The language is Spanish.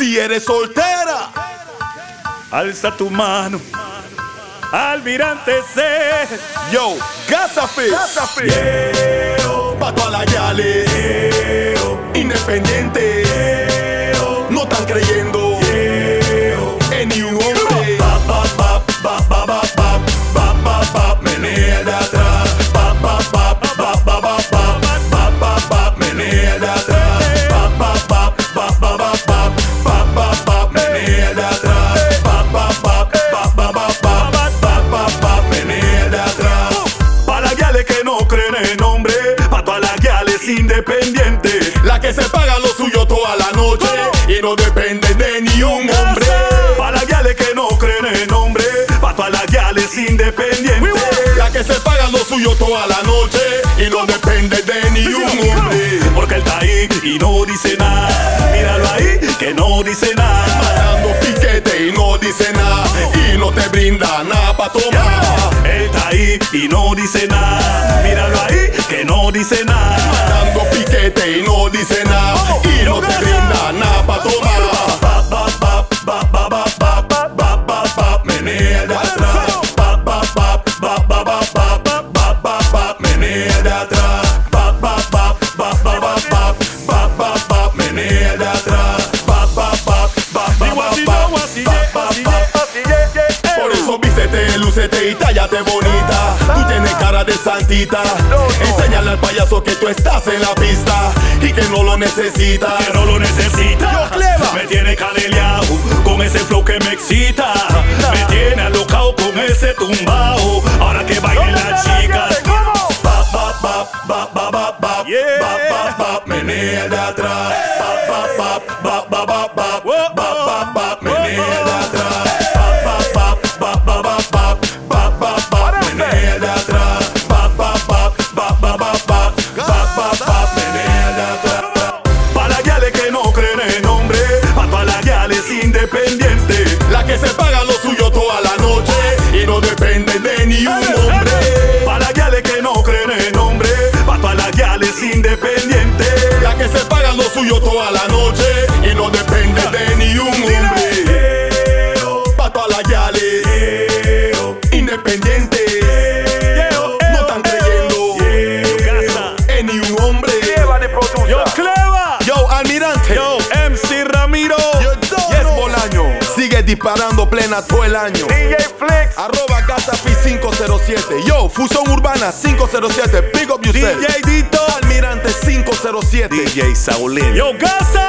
Si eres soltera, alza tu mano. Almirante C. Yo, Gazafe. Gazafe. Yeo, pato a la yale. Independiente. No depende de ni un hombre. Pa' las guiales que no creen en hombre. Pa' todas las guiales independientes. La que se paga lo suyo toda la noche y no depende de ni un hombre. Porque él está ahí y no dice nada. Míralo ahí que no dice nada. Dando piquete y no dice nada y no te brinda nada pa' tomar. Él está ahí y no dice nada. Míralo ahí que no dice nada. Dando piquete y no dice nada y tállate bonita. Tú tienes cara de santita. Enséñale al payaso que tú estás en la pista y que no lo necesitas. que no lo necesita. Yo. Me tiene caneleado con ese flow que me excita. Me tiene alocado con ese tumbao. Ahora que bailen las chicas. Menea de atrás. De atrás. Menea de. Pa' las guiales que no creen en hombre. Pa' las guiales independientes. La que se paga lo suyo toda la noche y no depende de ni un hombre. Pa' las guiales que no creen en hombre. Pa' las guiales independientes. La que se paga lo suyo toda la noche disparando plena todo el año. DJ Flex. Arroba Gazafi 507. Yo, Fusión Urbana 507. Big up yourself. DJ Dito. Almirante 507. DJ Saulín. Yo, Gaza.